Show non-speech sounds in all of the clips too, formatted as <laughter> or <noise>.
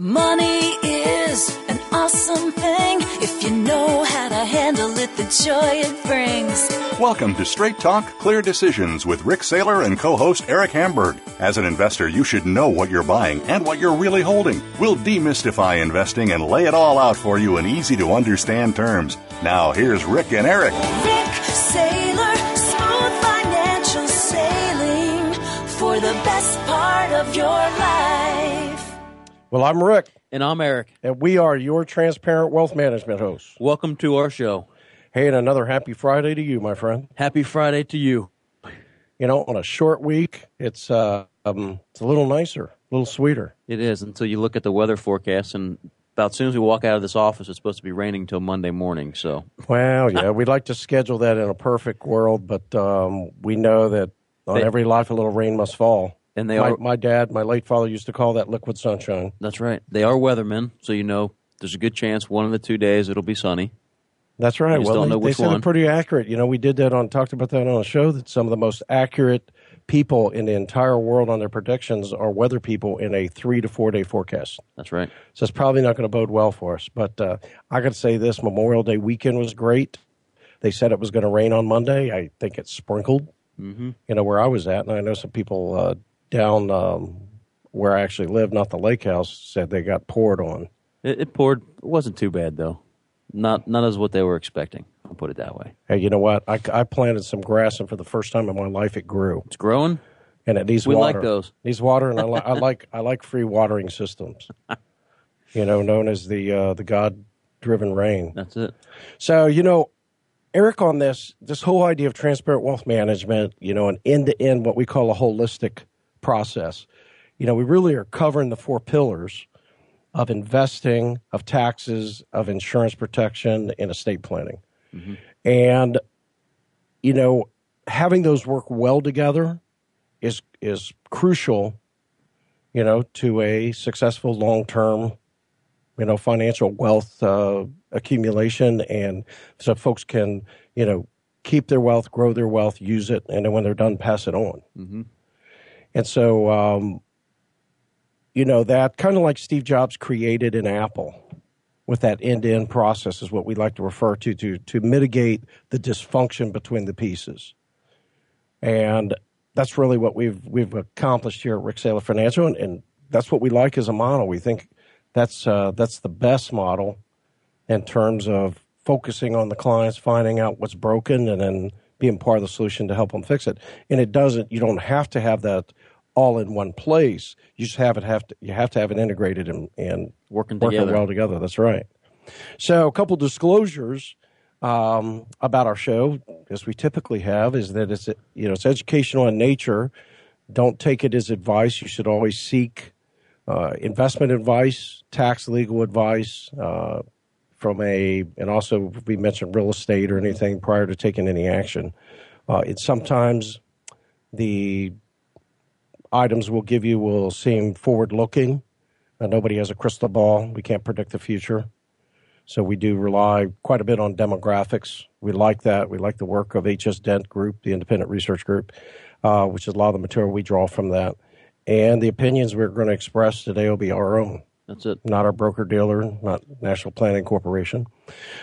Money is an awesome thing if you know how to handle it, the joy it brings. Welcome to Straight Talk Clear Decisions with Rick Saylor and co host Eric Hamburg. As an investor, you should know what you're buying and what you're really holding. We'll demystify investing and lay it all out for you in easy to understand terms. Now, here's Rick and Eric. Rick Saylor, smooth financial sailing for the best part of your life. Well, I'm Rick, And I'm Eric. and we are your transparent wealth management hosts. Welcome to our show. Hey, and another happy Friday to you, my friend. Happy Friday to you. You know, on a short week, it's uh, um, it's a little nicer, a little sweeter. It is until you look at the weather forecast, and about as soon as we walk out of this office, it's supposed to be raining till Monday morning. So Well, <laughs> yeah, we'd like to schedule that in a perfect world, but um, we know that on They- every life, a little rain must fall. And they my, are- my dad, my late father, used to call that liquid sunshine. that's right. They are weathermen, so you know there's a good chance one of the two days it'll be sunny. That's right. Well, don't they, they said it pretty accurate. You know, we did that on talked about that on a show that some of the most accurate people in the entire world on their predictions are weather people in a three to four day forecast. That's right. So it's probably not going to bode well for us. But uh, I got to say this Memorial Day weekend was great. They said it was going to rain on Monday. I think it sprinkled. Mm-hmm. You know where I was at, and I know some people uh, down um, where I actually live, not the lake house, said they got poured on. It, it poured. It wasn't too bad though. Not not as what they were expecting. I'll put it that way. Hey, you know what? I, I planted some grass, and for the first time in my life, it grew. It's growing. and it needs We like water. those. Needs water, and I, li- I <laughs> like I like free watering systems. <laughs> you know, known as the uh, the God driven rain. That's it. So you know, Eric, on this this whole idea of transparent wealth management, you know, an end to end, what we call a holistic process. You know, we really are covering the four pillars of investing, of taxes, of insurance protection, and estate planning. And you know, having those work well together is is crucial, you know, to a successful long term, you know, financial wealth uh, accumulation, and so folks can you know keep their wealth, grow their wealth, use it, and then when they're done, pass it on. And so, um, you know, that kind of like Steve Jobs created an Apple with that end to end process is what we like to refer to, to to mitigate the dysfunction between the pieces. And that's really what we've we've accomplished here at Rick Saylor Financial, and, and that's what we like as a model. We think that's uh, that's the best model in terms of focusing on the clients, finding out what's broken, and then being part of the solution to help them fix it. And it doesn't. You don't have to have that all in one place. You just have it have to. You have to have it integrated and, and Working together. working well together. That's right. So, a couple disclosures um, about our show, as we typically have, is that it's you know it's educational in nature. Don't take it as advice. You should always seek uh, investment advice, tax legal advice uh, from a, and also we mentioned real estate or anything prior to taking any action. Uh, it's sometimes the items we'll give you will seem forward looking. Uh, nobody has a crystal ball. We can't predict the future. So we do rely quite a bit on demographics. We like that. We like the work of HS Dent Group, the independent research group, uh, which is a lot of the material we draw from that. And the opinions we're going to express today will be our own That's it. not our broker dealer, not National Planning Corporation.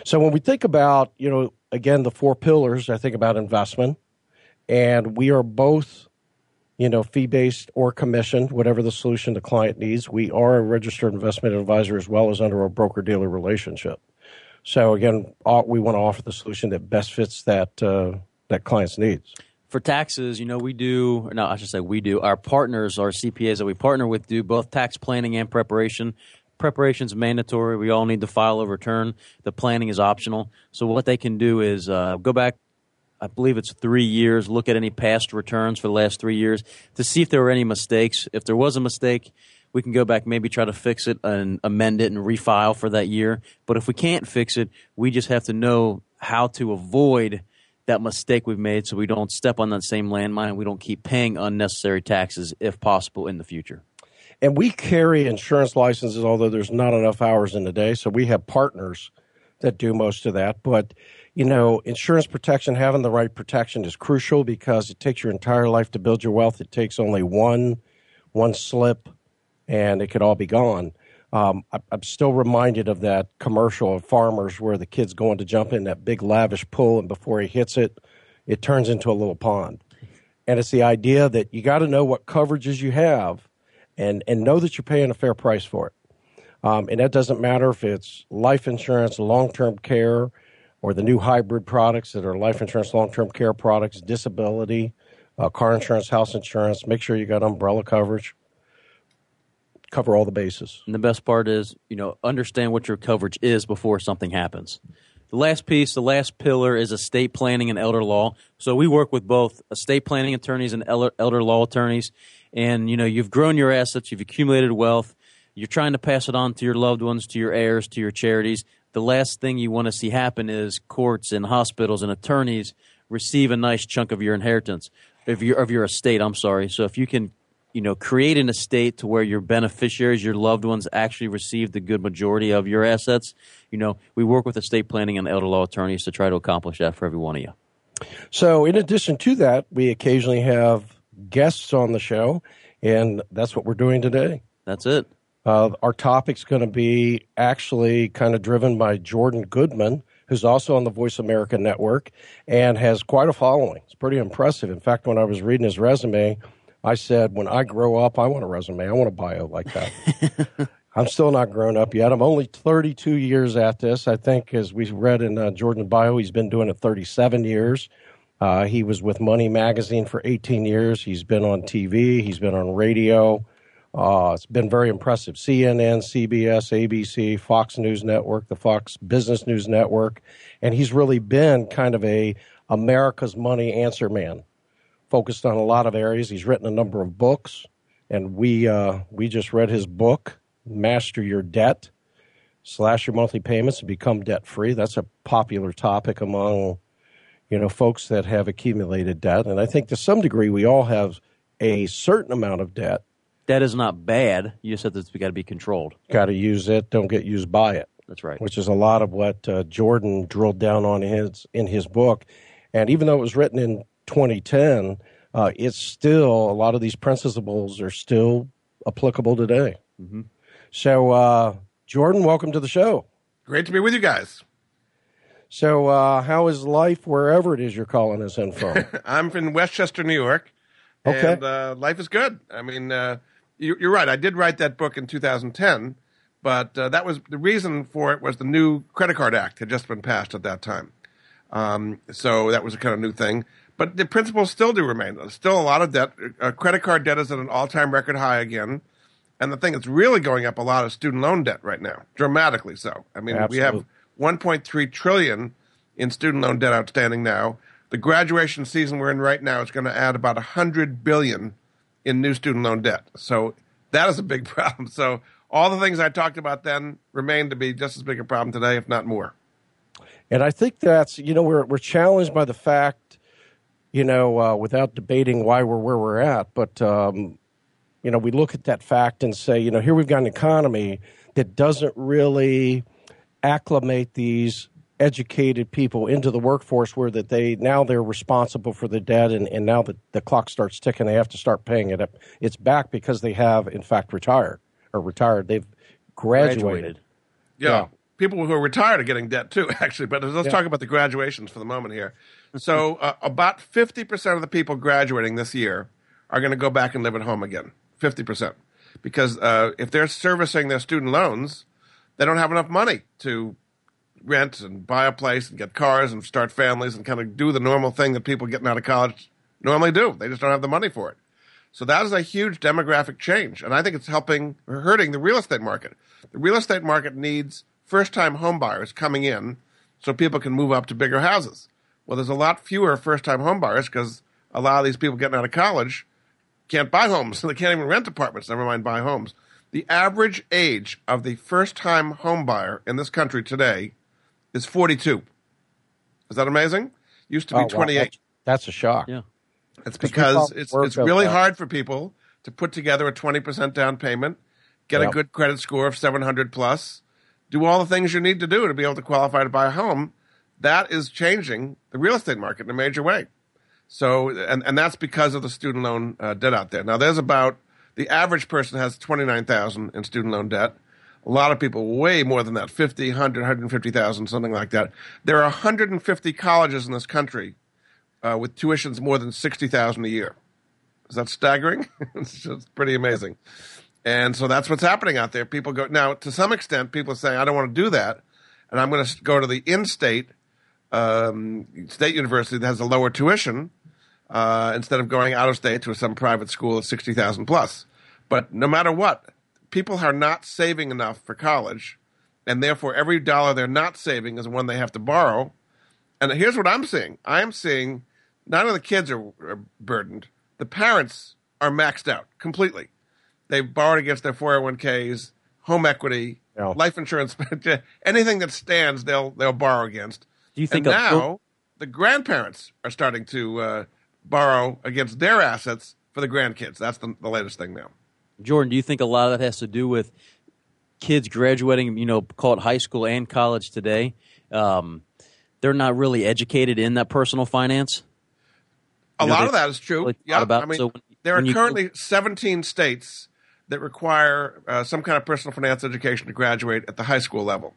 So when we think about, you know, again, the four pillars, I think about investment, and we are both, you know, fee based or commissioned, whatever the solution the client needs. We are a registered investment advisor as well as under a broker dealer relationship. So again, uh, we want to offer the solution that best fits that uh, that client's needs. For taxes, you know, we do, no, I should say we do. Our partners, our CPAs that we partner with, do both tax planning and preparation. Preparation's mandatory. We all need to file a return. The planning is optional. So what they can do is uh, go back I believe it's three years. Look at any past returns for the last three years to see if there were any mistakes. If there was a mistake, we can go back, maybe try to fix it and amend it and refile for that year. But if we can't fix it, we just have to know how to avoid that mistake we've made so we don't step on that same landmine and we don't keep paying unnecessary taxes if possible in the future. And we carry insurance licenses, although there's not enough hours in the day. So we have partners that do most of that. But, you know, insurance protection, having the right protection is crucial because it takes your entire life to build your wealth. It takes only one, one slip, and it could all be gone. Um, I, am still reminded of that commercial of farmers where the kid's going to jump in that big lavish pool, and before he hits it, it turns into a little pond. And it's the idea that you got to know what coverages you have and, and know that you're paying a fair price for it. Um, and that doesn't matter if it's life insurance, long term care, or the new hybrid products that are life insurance, long term care products, disability, uh, car insurance, house insurance. Make sure you got umbrella coverage. Cover all the bases. And the best part is, you know, understand what your coverage is before something happens. The last piece, the last pillar is estate planning and elder law. So we work with both estate planning attorneys and elder, elder law attorneys. And, you know, you've grown your assets, you've accumulated wealth, you're trying to pass it on to your loved ones, to your heirs, to your charities. The last thing you want to see happen is courts and hospitals and attorneys receive a nice chunk of your inheritance, of your of your estate. I'm sorry. So if you can, you know, create an estate to where your beneficiaries, your loved ones, actually receive the good majority of your assets, you know, we work with estate planning and elder law attorneys to try to accomplish that for every one of you. So, in addition to that, we occasionally have guests on the show, and that's what we're doing today. That's it. Uh, our topic's going to be actually kind of driven by Jordan Goodman, who's also on the Voice America Network and has quite a following. It's pretty impressive. In fact, when I was reading his resume, I said, when I grow up, I want a resume. I want a bio like that. <laughs> I'm still not grown up yet. I'm only 32 years at this. I think, as we read in uh, Jordan's bio, he's been doing it 37 years. Uh, he was with Money Magazine for 18 years. He's been on TV. He's been on radio. Uh, it's been very impressive. CNN, CBS, ABC, Fox News Network, the Fox Business News Network, and he's really been kind of a America's money answer man, focused on a lot of areas. He's written a number of books, and we uh, we just read his book, Master Your Debt, slash your monthly payments and become debt free. That's a popular topic among you know folks that have accumulated debt, and I think to some degree we all have a certain amount of debt that is not bad. You said that it's got to be controlled. Got to use it. Don't get used by it. That's right. Which is a lot of what uh, Jordan drilled down on his in his book. And even though it was written in 2010, uh, it's still a lot of these principles are still applicable today. Mm-hmm. So, uh, Jordan, welcome to the show. Great to be with you guys. So, uh, how is life wherever it is you're calling us in from? <laughs> I'm in Westchester, New York. Okay. And uh, life is good. I mean, uh, you, are right. I did write that book in 2010, but uh, that was the reason for it was the new Credit Card Act had just been passed at that time. Um, so that was a kind of new thing. But the principles still do remain. There's still a lot of debt. Uh, credit card debt is at an all-time record high again. And the thing that's really going up a lot is student loan debt right now, dramatically so. I mean, Absolutely. we have 1.3 trillion in student loan debt outstanding now. The graduation season we're in right now is going to add about 100 billion in new student loan debt. So that is a big <laughs> problem. So all the things I talked about then remain to be just as big a problem today, if not more. And I think that's you know we're we're challenged by the fact, you know, uh, without debating why we're where we're at, but um, you know we look at that fact and say, you know, here we've got an economy that doesn't really acclimate these educated people into the workforce where that they now they're responsible for the debt and, and now that the clock starts ticking they have to start paying it up it's back because they have in fact retired or retired they've graduated, graduated. Yeah. yeah. people who are retired are getting debt too <laughs> actually but let's yeah. talk about the graduations for the moment here so uh, about 50% of the people graduating this year are going to go back and live at home again 50% because uh, if they're servicing their student loans they don't have enough money to rent and buy a place and get cars and start families and kind of do the normal thing that people getting out of college normally do. They just don't have the money for it. So that is a huge demographic change, and I think it's helping or hurting the real estate market. The real estate market needs first-time home buyers coming in so people can move up to bigger houses. Well, there's a lot fewer first time home buyers because a lot of these people getting out of college can't buy homes. So <laughs> they can't even rent apartments, never mind buy homes. The average age of the first time home buyer in this country today is 42. Is that amazing? Used to be Oh, wow, 28. that's, that's a shock. Yeah. It's 'Cause we because it's it's really that. hard for people to put together a 20% down payment, get a good credit score of 700 plus, do all the things you need to do to be able to qualify to buy a home. That is changing the real estate market in a major way. So, and, and that's because of the student loan uh, debt out there. Now, there's about the average person has 29,000 in student loan debt. A lot of people way more than that 50, 100, 150,000, something like that. There are 150 colleges in this country uh, with tuitions more than 60,000 a year. Is that staggering? <laughs> it's just pretty amazing. And so that's what's happening out there. People go now to some extent. People are saying, "I don't want to do that," and I'm going to go to the in-state um, state university that has a lower tuition uh, instead of going out of state to some private school at sixty thousand plus. But no matter what, people are not saving enough for college, and therefore every dollar they're not saving is one they have to borrow. And here's what I'm seeing: I am seeing none of the kids are, are burdened; the parents are maxed out completely. They've borrowed against their 401ks, home equity, Yeah. life insurance, <laughs> anything that stands, they'll they'll borrow against. Do you think and now the grandparents are starting to uh, borrow against their assets for the grandkids? That's the, the latest thing now. Jordan, do you think a lot of that has to do with kids graduating, you know, call it high school and college today? Um, they're not really educated in that personal finance. A know, lot of that is true. really yeah, about- I mean, so when- there are when you- currently 17 states that require uh, some kind of personal finance education to graduate at the high school level.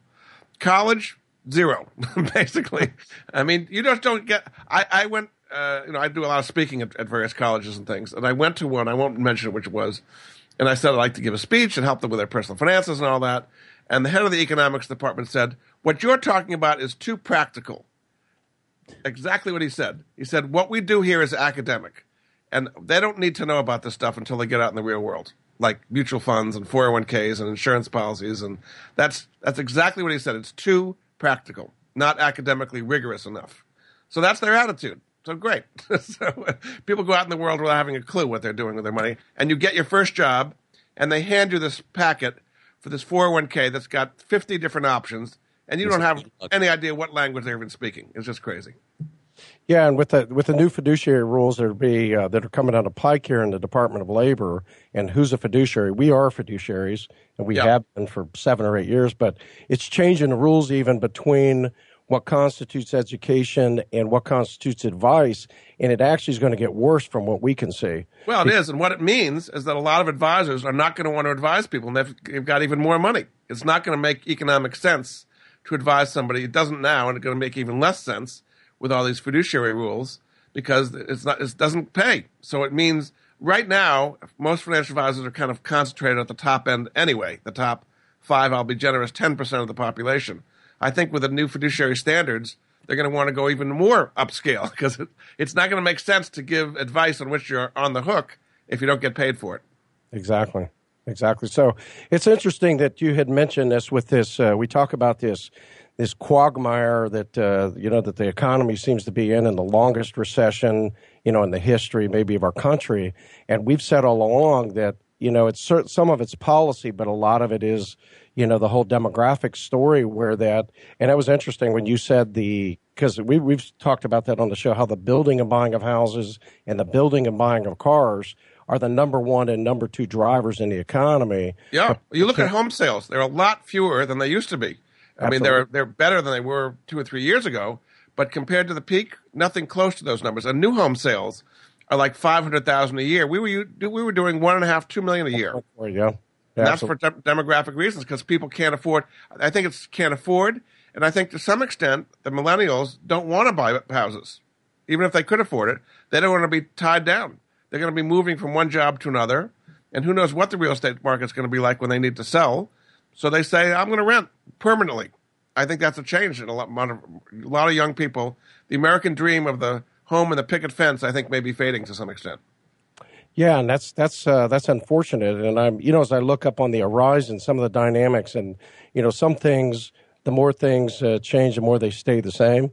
College, zero, <laughs> basically. I mean, you just don't get. I, I went, uh, you know, I do a lot of speaking at, at various colleges and things, and I went to one. I won't mention which it was, and I said I'd like to give a speech and help them with their personal finances and all that. And the head of the economics department said, "What you're talking about is too practical." exactly what he said. He said, "What we do here is academic, and they don't need to know about this stuff until they get out in the real world, like mutual funds and 401ks and insurance policies." And that's that's exactly what he said. It's too practical, not academically rigorous enough. So that's their attitude. So great. <laughs> so uh, people go out in the world without having a clue what they're doing with their money, and you get your first job, and they hand you this packet for this 401k that's got 50 different options. And you don't have any idea what language they're even speaking. It's just crazy. Yeah, and with the with the new fiduciary rules that are be uh, that are coming out of Pike here in the Department of Labor, and who's a fiduciary? We are fiduciaries, and we Yeah. have been for seven or eight years. But it's changing the rules even between what constitutes education and what constitutes advice, and it actually is going to get worse from what we can see. Well, it is. And what it means is that a lot of advisors are not going to want to advise people, and they've, they've got even more money. It's not going to make economic sense to advise somebody. It doesn't now, and it's going to make even less sense with all these fiduciary rules because it's not, it doesn't pay. So it means right now, most financial advisors are kind of concentrated at the top end anyway, the top five, I'll be generous, 10% of the population. I think with the new fiduciary standards, they're going to want to go even more upscale <laughs> because it, it's not going to make sense to give advice on which you're on the hook if you don't get paid for it. Exactly. Exactly. So it's interesting that you had mentioned this with this. Uh, we talk about this this quagmire that uh, you know that the economy seems to be in, in the longest recession you know in the history maybe of our country, and we've said all along that you know it's some of it's policy, but a lot of it is you know the whole demographic story where that and that was interesting when you said the because we we've talked about that on the show how the building and buying of houses and the building and buying of cars are the number one and number two drivers in the economy. Yeah, you look at home sales; they're a lot fewer than they used to be. I mean, they're they're better than they were two or three years ago, but compared to the peak, nothing close to those numbers. And new home sales are like five hundred thousand a year. We were we were doing one and a half, two million a year. <laughs> There you go. That's for de- demographic reasons because people can't afford. I think it's can't afford, and I think to some extent the millennials don't want to buy houses, even if they could afford it. They don't want to be tied down. They're going to be moving from one job to another, and who knows what the real estate market's going to be like when they need to sell. So they say, "I'm going to rent permanently." I think that's a change in a lot, a lot of young people. The American dream of the home and the picket fence, I think, may be fading to some extent. Yeah, and that's that's uh, that's unfortunate. And I'm you know as I look up on the horizon, some of the dynamics, and you know some things, the more things uh, change, the more they stay the same.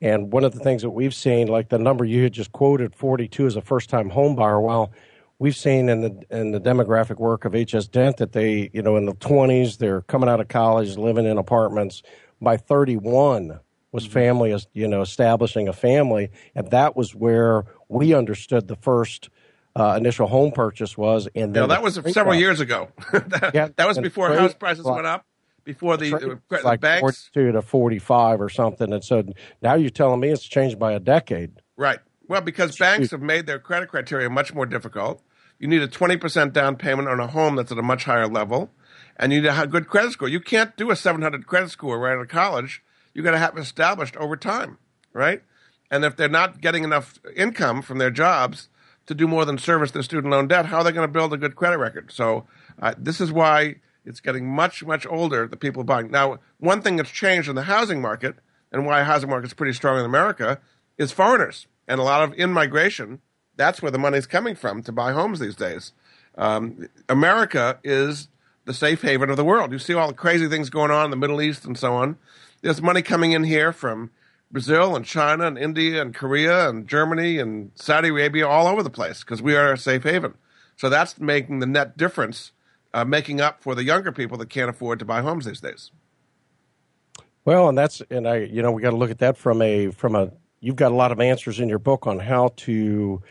And one of the things that we've seen, like the number you had just quoted, 42 is a first time home buyer. Well, we've seen in the in the demographic work of HS Dent that they, you know, in the 20s, they're coming out of college, living in apartments. By 31 was Mm-hmm. family, as you know, establishing a family, and that was where we understood the first uh, initial home purchase was. And then No, that was several off. years ago. <laughs> that, Yeah, that was before house prices went up, before the, uh, the like banks. 42 to 45 or something. And so now you're telling me it's changed by a decade. Right. Well, because banks have made their credit criteria much more difficult. You need a 20% down payment on a home that's at a much higher level, and you need a good credit score. You can't do a 700 credit score right out of college. You got to have established over time, right? And if they're not getting enough income from their jobs to do more than service their student loan debt, how are they going to build a good credit record? So uh, this is why it's getting much, much older, the people buying. Now, one thing that's changed in the housing market and why housing market is pretty strong in America is foreigners and a lot of in-migration. That's where the money's coming from to buy homes these days. Um, America is the safe haven of the world. You see all the crazy things going on in the Middle East and so on. There's money coming in here from Brazil and China and India and Korea and Germany and Saudi Arabia all over the place because we are a safe haven. So that's making the net difference, uh, making up for the younger people that can't afford to buy homes these days. Well, and that's and I, you know, we got to look at that from a from a. You've got a lot of answers in your book on how to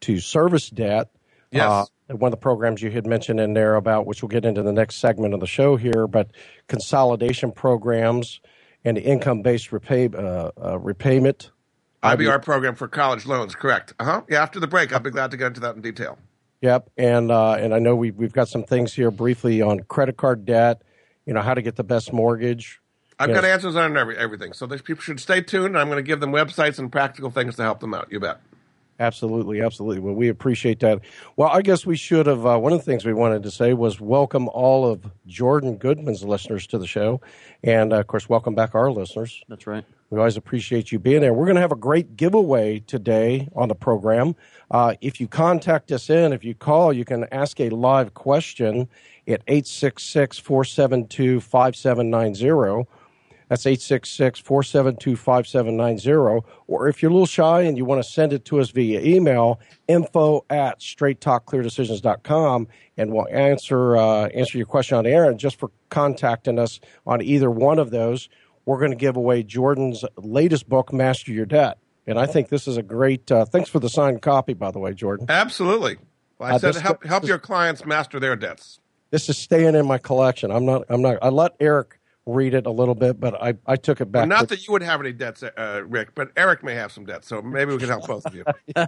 to service debt. Yes. Uh, one of the programs you had mentioned in there about which we'll get into the next segment of the show here, but consolidation programs and income based repay uh, uh, repayment. IBR program for college loans, correct? Uh huh. Yeah. After the break, I'll be glad to get into that in detail. Yep, and uh, and I know we we've got some things here briefly on credit card debt. You know how to get the best mortgage. I've got answers on every, everything, so these people should stay tuned. I'm going to give them websites and practical things to help them out. You bet. Absolutely, absolutely. Well, we appreciate that. Well, I guess we should have. Uh, one of the things we wanted to say was welcome all of Jordan Goodman's listeners to the show, and uh, of course, welcome back our listeners. That's right. We always appreciate you being there. We're going to have a great giveaway today on the program. Uh, if you contact us in, if you call, you can ask a live question at 866 472 5790. That's 866 472 5790. Or if you're a little shy and you want to send it to us via email, info at straighttalkcleardecisions.com, and we'll answer, uh, answer your question on air. And just for contacting us on either one of those, we're going to give away Jordan's latest book, Master Your Debt. And I think this is a great. Uh, thanks for the signed copy, by the way, Jordan. Absolutely. Well, I Uh, said this- help help this- your clients master their debts. This is staying in my collection. I'm not. I'm not. I let Eric read it a little bit, but I, I took it back. Well, not to- that you would have any debts, uh, Rick, but Eric may have some debts, so maybe we can help both of you. <laughs> yeah.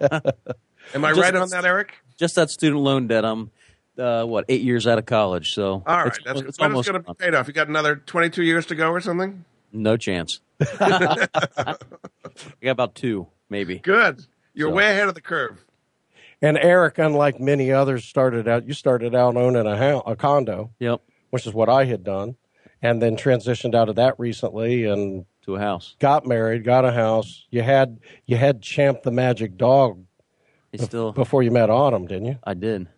Am I Just- right on that, Eric? Just that student loan debt. I'm uh, what eight years out of college, so All right. it's, That's it's when almost it's going to be paid off. You got another 22 years to go or something? no chance. <laughs> <laughs> I got about two, maybe. Good. You're So- way ahead of the curve. and Eric, unlike many others, started out. You started out owning a house, a condo, Yep, which is what I had done, and then transitioned out of that recently and to a house. got married, got a house. You had you had Champ the Magic Dog He still, before you met Autumn, didn't you? I did.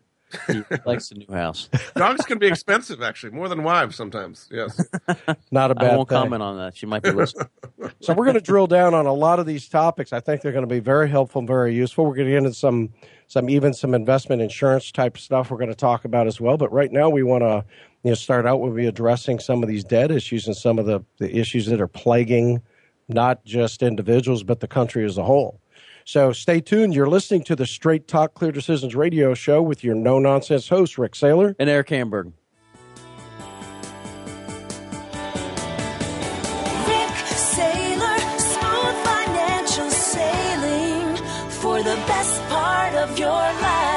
He <laughs> likes the new house. Dogs can be expensive, actually, more than wives sometimes. Yes. <laughs> Not a bad I won't thing. comment on that. She might be listening. <laughs> So we're going to drill down on a lot of these topics. I think they're going to be very helpful and very useful. We're going to get into some, some even some investment insurance type stuff we're going to talk about as well. But right now we want to you know start out with be addressing some of these debt issues and some of the, the issues that are plaguing not just individuals but the country as a whole. So stay tuned. You're listening to the Straight Talk Clear Decisions radio show with your no nonsense host Rick Saylor. And Eric Hamburg. Rick Saylor, smooth financial sailing for the best part of your life.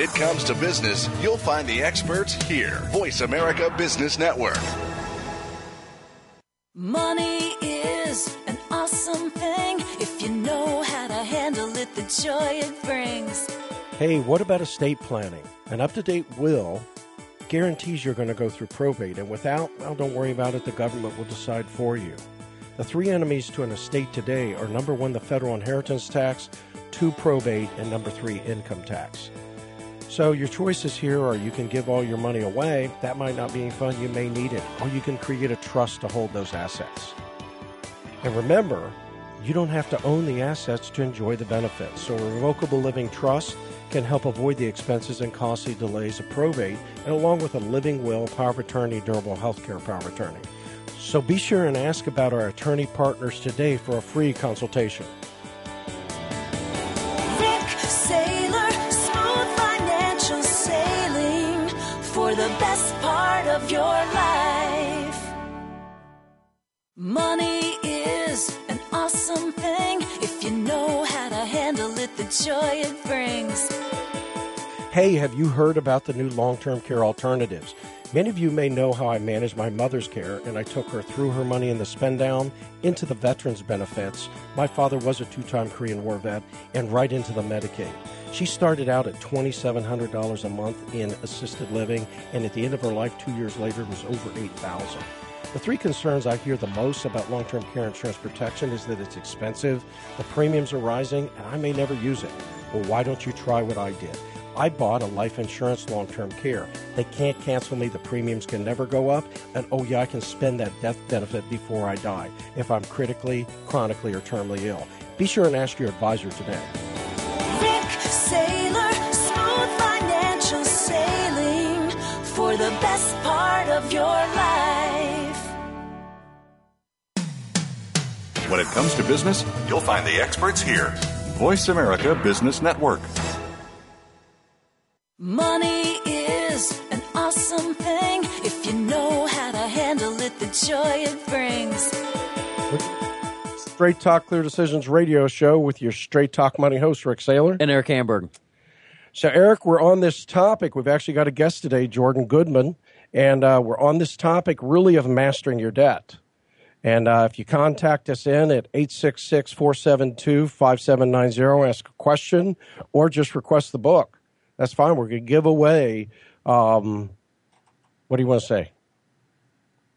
It comes to business, you'll find the experts here. Voice America Business Network. Money is an awesome thing if you know how to handle it, the joy it brings. Hey, what about estate planning? An up to date will guarantees you're going to go through probate, and without, well, don't worry about it, the government will decide for you. The three enemies to an estate today are number one, the federal inheritance tax, two, probate, and number three, income tax. So your choices here are you can give all your money away. That might not be any fun. You may need it. Or you can create a trust to hold those assets. And remember, you don't have to own the assets to enjoy the benefits. So a revocable living trust can help avoid the expenses and costly delays of probate, and along with a living will, power of attorney, durable health care power of attorney. So be sure and ask about our attorney partners today for a free consultation. Best part of your life. Money is an awesome thing if you know how to handle it, the joy it brings. Hey, have you heard about the new long term care alternatives? Many of you may know how I managed my mother's care, and I took her through her money in the spend down into the veterans benefits. My father was a two time Korean War vet, and right into the Medicaid. She started out at $2,700 a month in assisted living, and at the end of her life, two years later, was over 8000 the three concerns I hear the most about long term care insurance protection is that it's expensive, the premiums are rising, and I may never use it. Well, why don't you try what I did? I bought a life insurance long term care. They can't cancel me, the premiums can never go up, and oh, yeah, I can spend that death benefit before I die if I'm critically, chronically, or terminally ill. Be sure and ask your advisor today. Saylor, smooth financial sailing for the best part of your life. When it comes to business, you'll find the experts here. Voice America Business Network. Money is an awesome thing if you know how to handle it, the joy it brings. Straight Talk Clear Decisions radio show with your Straight Talk Money host, Rick Saylor. And Eric Hamburg. So, Eric, we're on this topic. We've actually got a guest today, Jordan Goodman, and uh, we're on this topic really of mastering your debt. And uh, if you contact us in at 866 472 5790, ask a question or just request the book, that's fine. We're going to give away, um, what do you want to say?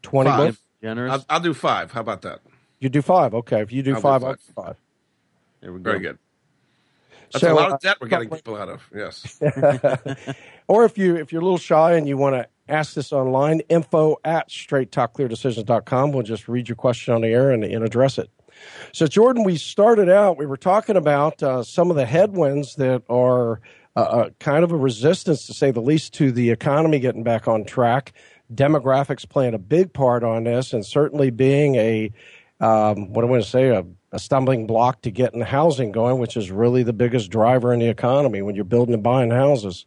20 Five. books? Generous. I'll, I'll do five. How about that? You do five. Okay. If you do I'll do five, five. I'll do five. there we go. Very good. That's So, a lot uh, of debt we're getting people out of. Yes. <laughs> or if you if you're a little shy and you want to ask this online, info at straighttalkcleardecisions.com. We'll just read your question on the air and, and address it. So, Jordan, we started out, we were talking about uh, some of the headwinds that are uh, uh, kind of a resistance, to say the least, to the economy getting back on track. Demographics playing a big part on this, and certainly being a, um, what I want to say, a, a stumbling block to getting housing going, which is really the biggest driver in the economy when you're building and buying houses.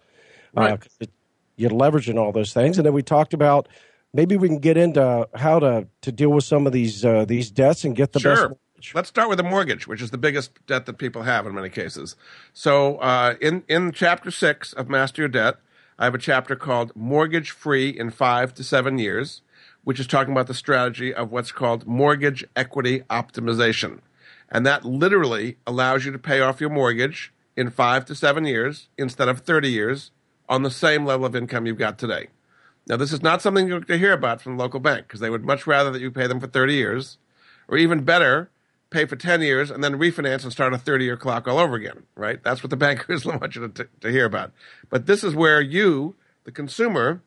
Right. Uh, it- you're leveraging all those things, and then we talked about maybe we can get into how to to deal with some of these uh, these debts and get the sure. best. Let's start with the mortgage, which is the biggest debt that people have in many cases. So, uh, in in chapter six of Master Your Debt, I have a chapter called "Mortgage Free in Five to Seven Years," which is talking about the strategy of what's called mortgage equity optimization, and that literally allows you to pay off your mortgage in five to seven years instead of thirty years on the same level of income you've got today. Now, this is not something you're going to hear about from the local bank because they would much rather that you pay them for 30 years, or even better, pay for 10 years and then refinance and start a 30 year clock all over again, right? That's what the <laughs> bankers want you to, to hear about. But this is where you, the consumer,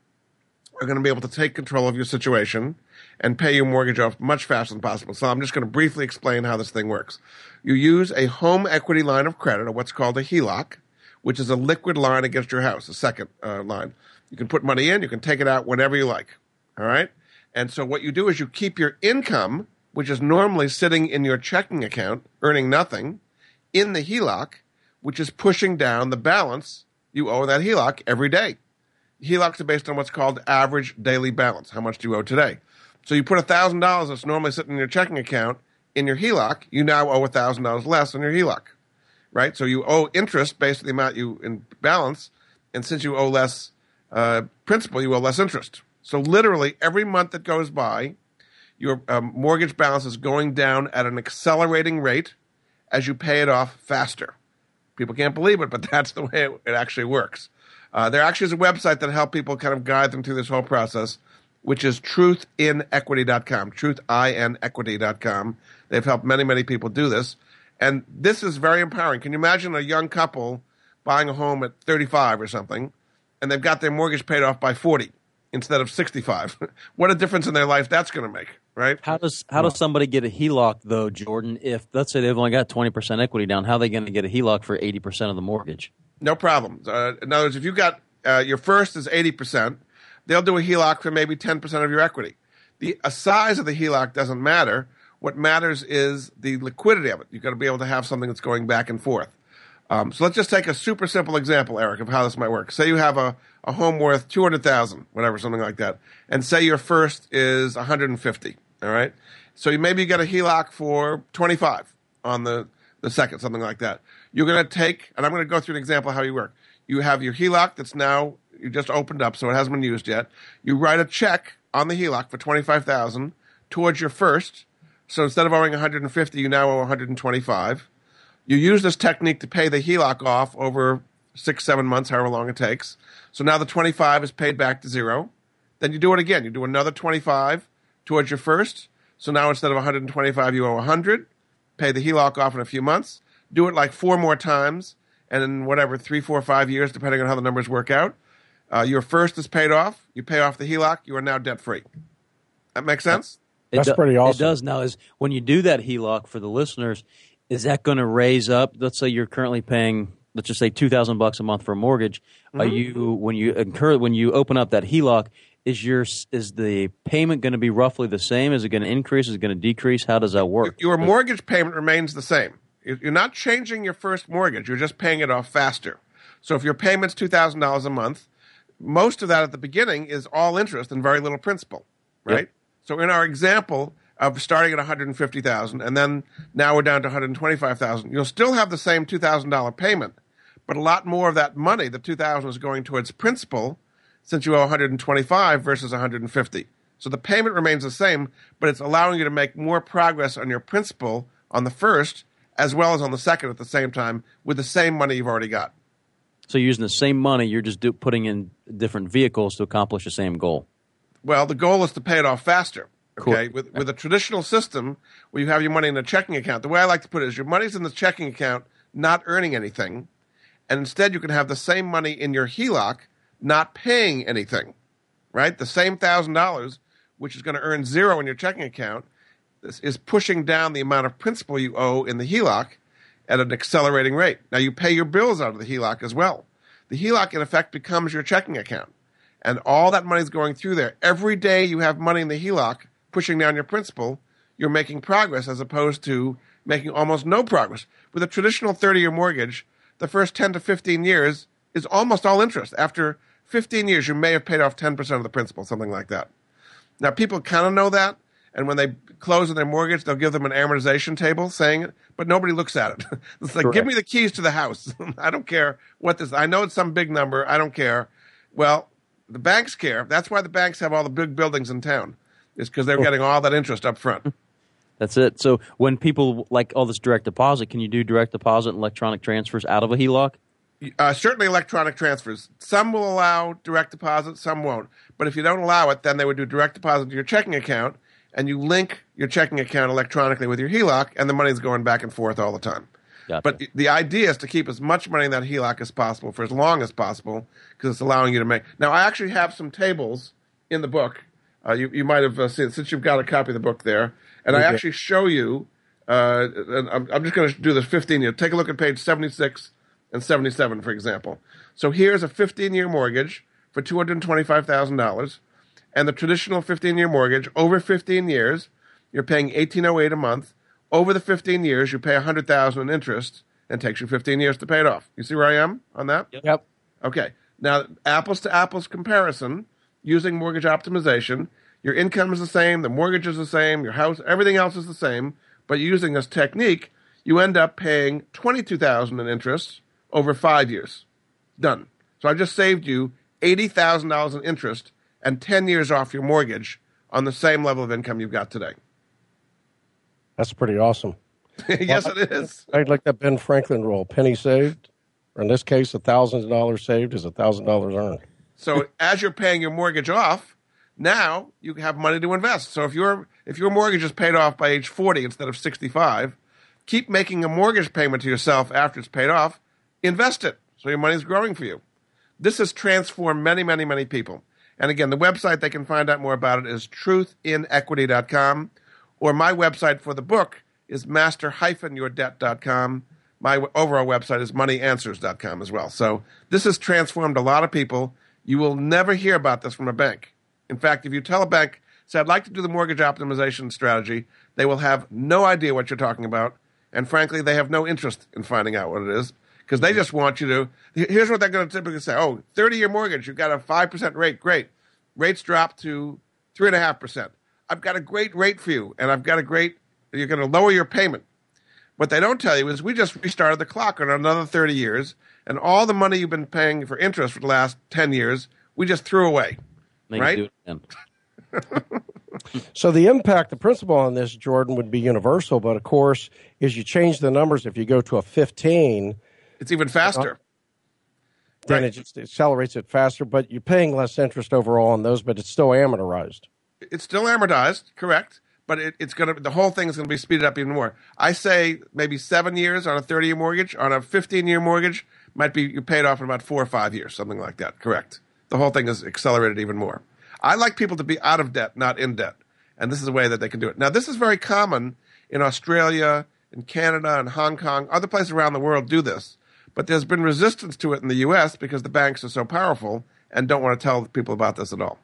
are going to be able to take control of your situation and pay your mortgage off much faster than possible. So I'm just going to briefly explain how this thing works. You use a home equity line of credit, or what's called a HELOC, which is a liquid line against your house, a second uh, line. You can put money in, you can take it out whenever you like. All right? And so what you do is you keep your income, which is normally sitting in your checking account, earning nothing, in the HELOC, which is pushing down the balance you owe that HELOC every day. HELOCs are based on what's called average daily balance. How much do you owe today? So you put $1,000 that's normally sitting in your checking account in your HELOC, you now owe $1,000 less on your HELOC, right? So you owe interest based on the amount you in balance, and since you owe less uh, principal, you owe less interest. So literally every month that goes by, your um, mortgage balance is going down at an accelerating rate as you pay it off faster. People can't believe it, but <laughs> that's the way it, it actually works. Uh, there actually is a website that help people kind of guide them through this whole process, which is truthinequity.com, truthinequity.com. They've helped many, many people do this. And this is very empowering. Can you imagine a young couple buying a home at 35 or something, and they've got their mortgage paid off by 40 instead of 65. <laughs> what a difference in their life that's going to make, right? How does how does somebody get a HELOC though, Jordan? If let's say they've only got twenty percent equity down, how are they going to get a HELOC for eighty percent of the mortgage? No problem. Uh, in other words, if you got uh, your first is 80%, they'll do a HELOC for maybe 10% of your equity. The size of the HELOC doesn't matter. What matters is the liquidity of it. You've got to be able to have something that's going back and forth. Um, so let's just take a super simple example, Eric, of how this might work. Say you have a, a home worth 200000 whatever, something like that. And say your first is 150 all right? So you maybe get a HELOC for 25 on the, the second, something like that. You're going to take, and I'm going to go through an example of how you work. You have your HELOC that's now, you just opened up, so it hasn't been used yet. You write a check on the HELOC for 25000 towards your first. So instead of owing 150, you now owe 125. You use this technique to pay the HELOC off over six, seven months, however long it takes. So now the 25 is paid back to zero. Then you do it again. You do another 25 towards your first. So now instead of 125, you owe 100. Pay the HELOC off in a few months. Do it like four more times, and in whatever three, four, five years, depending on how the numbers work out, uh, your first is paid off. You pay off the HELOC. You are now debt free. That makes sense. It That's do- pretty awesome. It does now. Is when you do that HELOC for the listeners, is that going to raise up? Let's say you're currently paying, let's just say two thousand bucks a month for a mortgage. Are Mm-hmm. you when you incur when you open up that HELOC? Is your is the payment going to be roughly the same? Is it going to increase? Is it going to decrease? How does that work? Your mortgage payment remains the same. You're not changing your first mortgage. You're just paying it off faster. So if your payment's two thousand dollars a month, most of that at the beginning is all interest and very little principal, right? So in our example of starting at one hundred and fifty thousand, and then now we're down to one hundred twenty-five thousand, you'll still have the same two thousand dollar payment, but a lot more of that money, the two thousand, is going towards principal, since you owe one hundred and twenty-five versus one hundred and fifty. So the payment remains the same, but it's allowing you to make more progress on your principal on the first as well as on the second at the same time with the same money you've already got. So you're using the same money. You're just do, putting in different vehicles to accomplish the same goal. Well, the goal is to pay it off faster. Cool. Okay, with with a traditional system where you have your money in a checking account, the way I like to put it is your money's in the checking account, not earning anything, and instead you can have the same money in your HELOC, not paying anything, right? The same thousand dollars, which is going to earn zero in your checking account, is pushing down the amount of principal you owe in the HELOC at an accelerating rate. Now you pay your bills out of the HELOC as well. The HELOC in effect becomes your checking account. And all that money is going through there. Every day you have money in the HELOC pushing down your principal, you're making progress as opposed to making almost no progress. With a traditional 30 year mortgage, the first 10 to 15 years is almost all interest. After 15 years, you may have paid off 10% of the principal, something like that. Now, people kind of know that, and when they close on their mortgage, they'll give them an amortization table saying it, but nobody looks at it. <laughs> it's like, give me the keys to the house. <laughs> I don't care what this. I know it's some big number. I don't care. Well, the banks care. That's why the banks have all the big buildings in town. Is because they're getting all that interest up front. <laughs> That's it. So when people like all this direct deposit, can you do direct deposit and electronic transfers out of a HELOC? Uh, certainly electronic transfers. Some will allow direct deposit, some won't. But if you don't allow it, then they would do direct deposit to your checking account, and you link your checking account electronically with your HELOC, and the money's going back and forth all the time. Gotcha. But the idea is to keep as much money in that HELOC as possible for as long as possible because it's allowing you to make. Now, I actually have some tables in the book. Uh, you, you might have uh, seen since you've got a copy of the book there, and I actually show you. Uh, and I'm, I'm just going to do this 15 year. Take a look at page 76 and 77, for example. So here's a 15 year mortgage for $225,000, and the traditional 15 year mortgage over 15 years, you're paying 1808 a month. Over the 15 years, you pay 100000 in interest, and takes you 15 years to pay it off. You see where I am on that? Yep. Okay. Now, apples to apples comparison using mortgage optimization, your income is the same, the mortgage is the same, your house, everything else is the same, but using this technique, you end up paying 22000 in interest over 5 years. Done. So I just saved you $80,000 in interest and 10 years off your mortgage on the same level of income you've got today. That's pretty awesome. <laughs> yes, it is. I'd like that Ben Franklin rule: penny saved, or in this case, a thousand dollars saved is a thousand dollars earned. So as you're paying your mortgage off, now you have money to invest. So if your if your mortgage is paid off by age 40 instead of 65, keep making a mortgage payment to yourself after it's paid off. Invest it. So your money's growing for you. This has transformed many, many, many people. And again, the website they can find out more about it is truthinequity.com, or my website for the book is master-yourdebt.com. My overall website is moneyanswers.com as well. So this has transformed a lot of people. You will never hear about this from a bank. In fact, if you tell a bank, say, I'd like to do the mortgage optimization strategy, they will have no idea what you're talking about. And frankly, they have no interest in finding out what it is because they mm-hmm. just want you to. Here's what they're going to typically say: Oh, 30 year mortgage, you've got a five percent rate. Great, rates drop to three and a half percent. I've got a great rate for you, and I've got a great. You're going to lower your payment. What they don't tell you is we just restarted the clock on another 30 years, and all the money you've been paying for interest for the last 10 years, we just threw away. Make right? it do it again. <laughs> So the impact, the principle on this, Jordan, would be universal. But of course, as you change the numbers, if you go to a 15, It's even faster. then Right. it just accelerates it faster. But you're paying less interest overall on those, but it's still amortized. it's still amortized, correct? But it, it's to the whole thing is going to be speeded up even more. I say maybe seven years on a thirty year mortgage, on a fifteen year mortgage might be you paid off in about four or five years, something like that. Correct. The whole thing is accelerated even more. I like people to be out of debt, not in debt, and this is a way that they can do it. Now, this is very common in Australia, in Canada, and Hong Kong. Other places around the world do this, but there's been resistance to it in the U.S. because the banks are so powerful and don't want to tell people about this at all.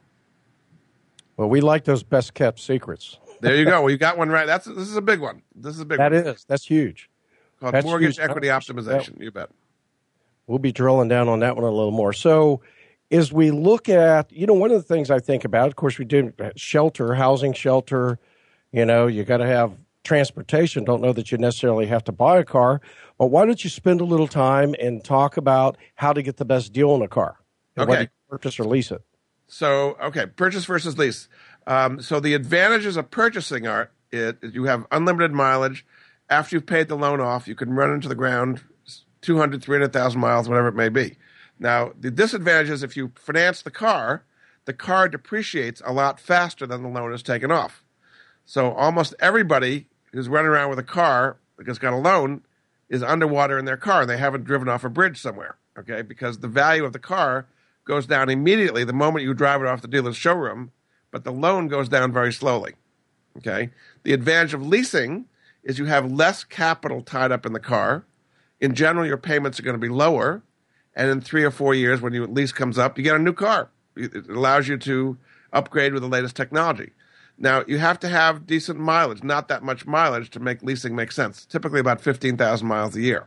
Well, we like those best kept secrets. There you go. Well, you got one right. That's this is a big one. This is a big That one. is, that's huge. called that's mortgage huge. equity optimization. You bet. We'll be drilling down on that one a little more. So, as we look at, you know, one of the things I think about, of course, we do uh, shelter, housing shelter. You know, you got to have transportation. Don't know that you necessarily have to buy a car, but why don't you spend a little time and talk about how to get the best deal on a car, and whether you purchase or lease it. So, okay, purchase versus lease. Um, so the advantages of purchasing are it, you have unlimited mileage. After you've paid the loan off, you can run into the ground 200, 300,000 miles, whatever it may be. Now, the disadvantage is if you finance the car, the car depreciates a lot faster than the loan is taken off. So almost everybody who's running around with a car that's got a loan is underwater in their car and they haven't driven off a bridge somewhere. Okay, because the value of the car goes down immediately the moment you drive it off the dealer's showroom, but the loan goes down very slowly. Okay, the advantage of leasing is you have less capital tied up in the car. In general, your payments are going to be lower, and in three or four years, when your lease comes up, you get a new car. It allows you to upgrade with the latest technology. Now, you have to have decent mileage, not that much mileage to make leasing make sense. Typically about 15,000 miles a year.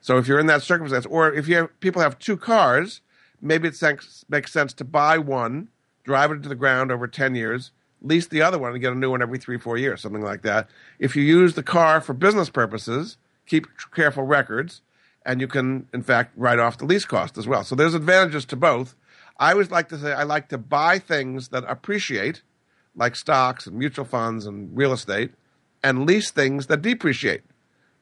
So if you're in that circumstance, or if you have, people have two cars, maybe it makes sense to buy one, drive it into the ground over 10 years, lease the other one and get a new one every three, four years, something like that. If you use the car for business purposes, keep careful records, and you can, in fact, write off the lease cost as well. So there's advantages to both. I always like to say I like to buy things that appreciate, like stocks and mutual funds and real estate, and lease things that depreciate.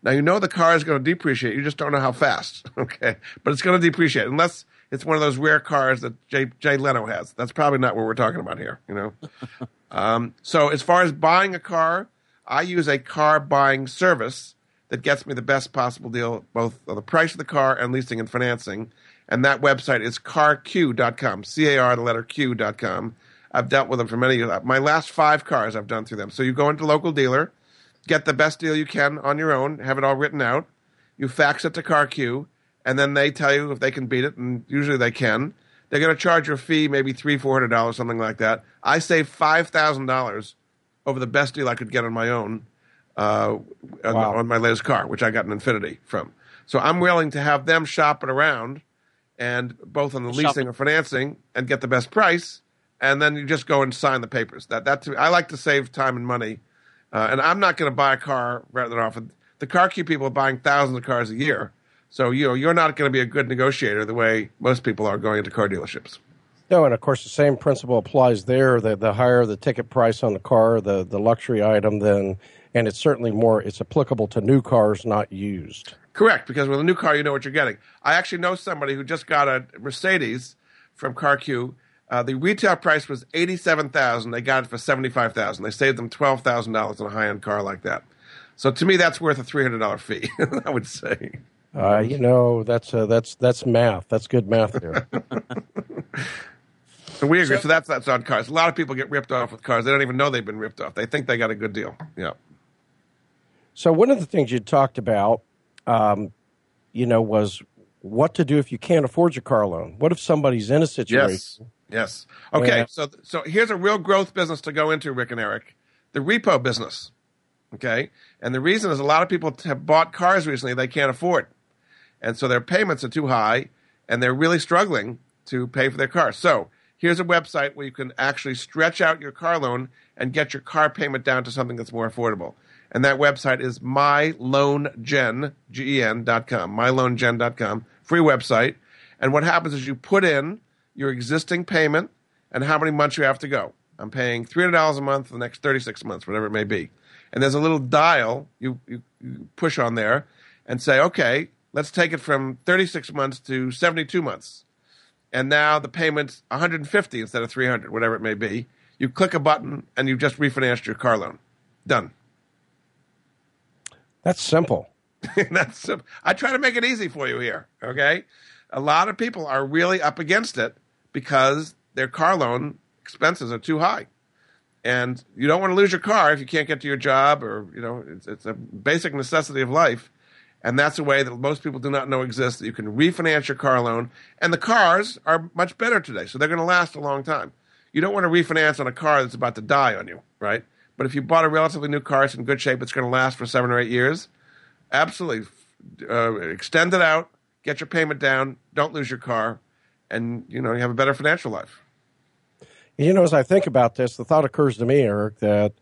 Now you know the car is going to depreciate. You just don't know how fast. <laughs> Okay, but it's going to depreciate unless it's one of those rare cars that Jay, Jay Leno has. That's probably not what we're talking about here. You know. <laughs> um, so as far as buying a car, I use a car buying service that gets me the best possible deal, both on the price of the car and leasing and financing. And that website is carq.com, C A R, the letter Q.com. I've dealt with them for many years. My last five cars I've done through them. So you go into local dealer, get the best deal you can on your own, have it all written out. You fax it to CarQ, and then they tell you if they can beat it, and usually they can. They're going to charge you a fee, maybe three, four hundred dollars, something like that. I saved five thousand dollars over the best deal I could get on my own uh, on- Wow. on my latest car, which I got an Infiniti from. So I'm willing to have them shop it around, and both on the leasing or financing, and get the best price, and then you just go and sign the papers. That that I like to save time and money, uh, and I'm not going to buy a car rather often. The CarQ people are buying thousands of cars a year, so you know you're not going to be a good negotiator the way most people are going into car dealerships. No, and of course the same principle applies there. The the higher the ticket price on the car, the the luxury item, then and it's certainly more it's applicable to new cars, not used. Correct, because with a new car, you know what you're getting. I actually know somebody who just got a Mercedes from CarQ. Uh, the retail price was eighty-seven thousand. They got it for seventy-five thousand. They saved them twelve thousand dollars on a high-end car like that. So to me, that's worth a three hundred dollar fee. <laughs> I would say. Uh, you know, that's uh, that's that's math. That's good math there. <laughs> So we agree. So, so, that's that's on cars. A lot of people get ripped off with cars. They don't even know they've been ripped off. They think they got a good deal. Yeah. So one of the things you talked about, um, you know, was what to do if you can't afford your car loan. What if somebody's in a situation? Yes. Yes. Okay. And, so so here's a real growth business to go into, Rick and Eric, the repo business. Okay. And the reason is a lot of people have bought cars recently they can't afford, and so their payments are too high, and they're really struggling to pay for their car. So here's a website where you can actually stretch out your car loan and get your car payment down to something that's more affordable. And that website is myloangen, G-E-N dot com, myloangen.com, free website. And what happens is you put in your existing payment and how many months you have to go. I'm paying $300 a month for the next 36 months, whatever it may be. And there's a little dial you, you, you push on there and say, okay, let's take it from 36 months to 72 months and now the payment's 150 instead of 300, whatever it may be. You click a button and you've just refinanced your car loan. Done. That's simple. <laughs> That's simple. I try to make it easy for you here. Okay, a lot of people are really up against it because their car loan expenses are too high, and you don't want to lose your car if you can't get to your job or you know it's, it's a basic necessity of life. And that's a way that most people do not know exists that you can refinance your car loan. And the cars are much better today, so they're going to last a long time. You don't want to refinance on a car that's about to die on you, right? But if you bought a relatively new car, it's in good shape, it's going to last for seven or eight years. Absolutely. Uh, extend it out, get your payment down, don't lose your car, and you know you have a better financial life. You know, as I think about this, the thought occurs to me, Eric, that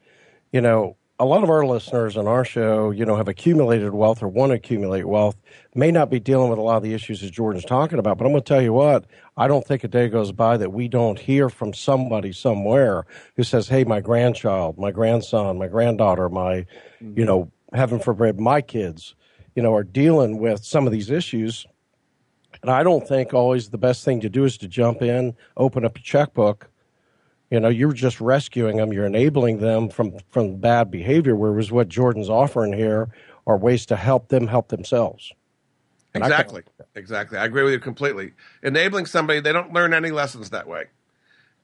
you know a lot of our listeners on our show, you know, have accumulated wealth or want to accumulate wealth, may not be dealing with a lot of the issues that Jordan's talking about. But I'm going to tell you what, I don't think a day goes by that we don't hear from somebody somewhere who says, Hey, my grandchild, my grandson, my granddaughter, my, you mm-hmm. know, heaven forbid, my kids, you know, are dealing with some of these issues. And I don't think always the best thing to do is to jump in, open up a checkbook, you know, you're just rescuing them. You're enabling them from from bad behavior. Whereas what Jordan's offering here are ways to help them help themselves. And exactly, I exactly. I agree with you completely. Enabling somebody, they don't learn any lessons that way.